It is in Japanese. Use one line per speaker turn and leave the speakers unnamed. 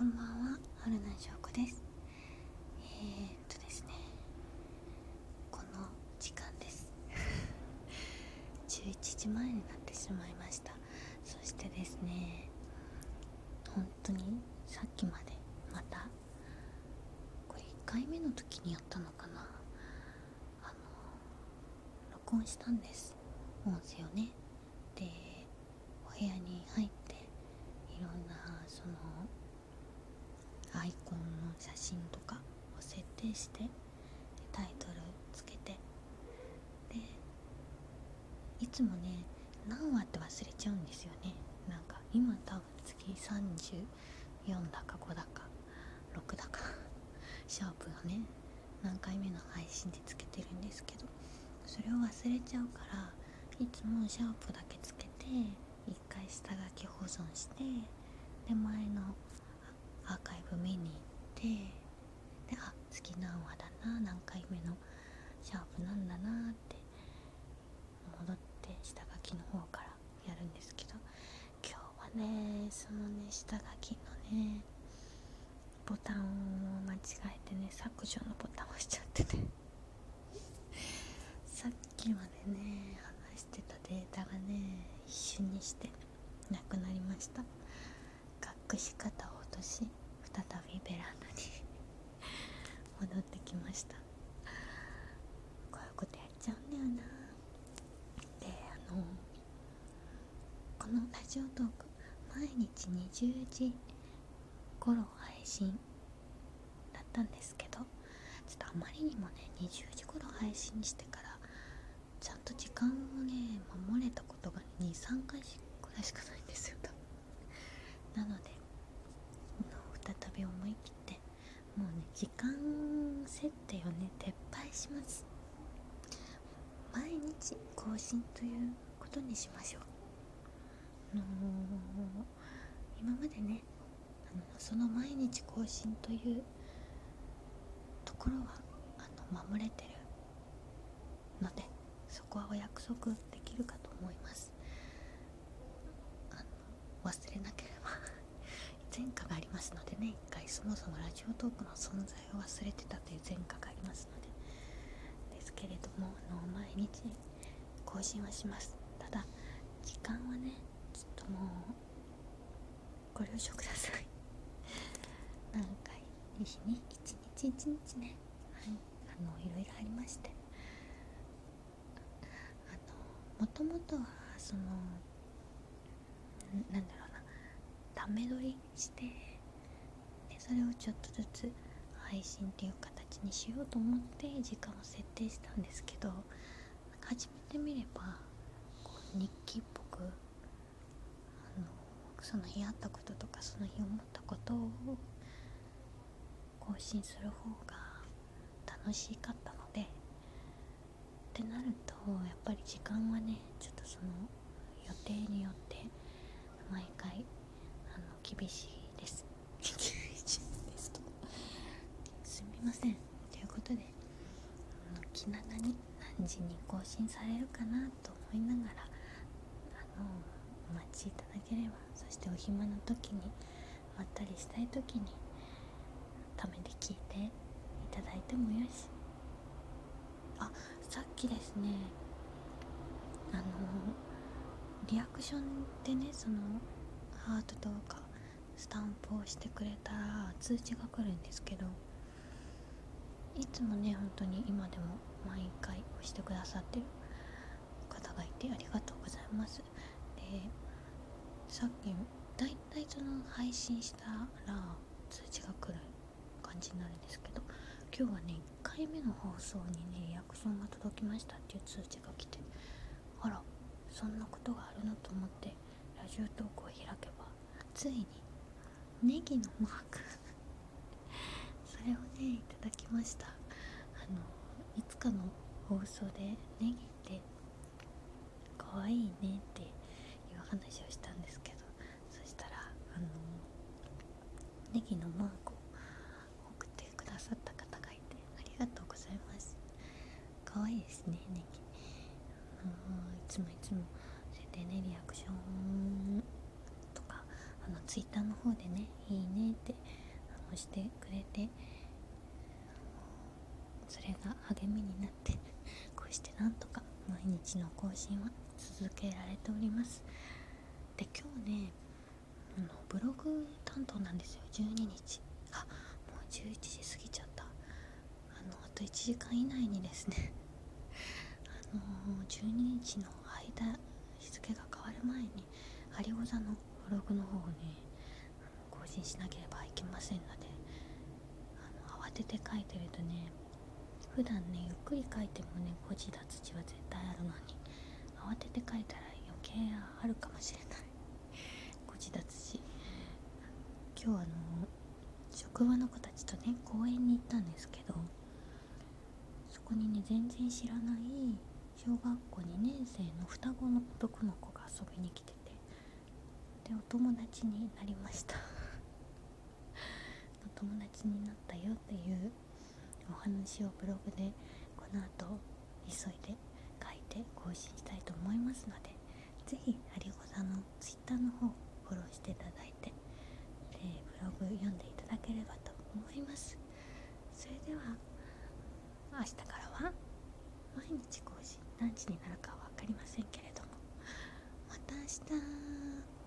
こんばんは、春菜翔子です。えー、っとですね、この時間です。11時前になってしまいました。そしてですね、本当にさっきまでまた、これ1回目の時にやったのかな、あの、録音したんです。音声をね。で、お部屋に入って、いろんなそのアイコンの写真とかを設定してでタイトルつけて。でいつもね何話って忘れちゃうんですよね。なんか今多分次34だか5だか6だか シャープがね何回目の配信でつけてるんですけどそれを忘れちゃうからいつもシャープだけつけて一回下書き保存してで前のアーカイブ見に行ってであ次何話だな何回目のシャープなんだなって戻って下書きの方からやるんですけど今日はねそのね下書きのねボタンを間違えてね削除のボタンを押しちゃってね。さっきまでね話してたデータがね一瞬にしてなくなりました。隠し方を落とし再びベランダに 戻ってきました。こういうことやっちゃうんだよな。であのこのラジオトーク毎日20時頃配信だったんですけどちょっとあまりにもね20時頃配信してからちゃんと時間をね守れたことが23回くらいしかないんですよ。多 分なので再び思い切ってもうね時間設定をね撤廃します。毎日更新ということにしましょうのー今までねあのその毎日更新というところはあの守れてるのでそこはお約束できるかと思います。あの忘れなければ 前科がありますのでね一回そもそもラジオトークの存在を忘れてたという前科がありますので。ですけれどもあの毎日更新はします。ただ時間はねもうご了承ください。何回日に一日一日ね。はい。あのいろいろありまして。あのもともとはそのなんだろうな。ため撮りしてでそれをちょっとずつ配信っていう形にしようと思って時間を設定したんですけど始めてみればこう日記っぽくその日あったこととかその日思ったことを更新する方が楽しかったのでってなるとやっぱり時間はねちょっとその予定によって毎回あの厳しいです。厳しいですと。すみません。ということであの気長に何時に更新されるかなと思いながらあのお待ちいただければそしてお暇な時にまったりしたい時にためで聞いていただいてもよし。あさっきですねあのリアクションでねそのハートとかスタンプをしてくれたら通知が来るんですけどいつもね本当に今でも毎回押してくださってる方がいてありがとうございます。さっきだいたいその配信したら通知が来る。感じになるんですけど今日はね1回目の放送にねリアクションが届きましたっていう通知が来てあらそんなことがあるのと思ってラジオトークを開けばついにネギのマークそれをねいただきました。あのいつかの放送でネギって可愛いねって話をしたんですけどそしたらあのネギのマークを送ってくださった方がいてありがとうございます。可愛いですねネギ。あのいつもいつもそれでねリアクションとかあのツイッターの方でね「いいね」って押してくれてそれが励みになってこうしてなんとか毎日の更新は続けられております。で今日ねあのブログ担当なんですよ。12日。あもう11時過ぎちゃった。あのあと1時間以内にですね。あの12日の間日付が変わる前にハリゴザのブログの方をね更新しなければいけませんのであの慌てて書いてるとね普段ねゆっくり書いてもね誤字脱字は絶対あるのに慌てて書いたら余計あるかもしれない誤字脱字今日あの職場の子たちとね公園に行ったんですけどそこにね全然知らない小学校2年生の双子の男の子が遊びに来ててでお友達になりました。お 友達になったよっていうお話をブログでこの後急いで書いて更新したいと思いますので是非ハリゴさんの Twitter の方フォローしていただいてログ読んでいただければと思います。それでは明日からは毎日更新何時になるかは分かりませんけれどもまた明日。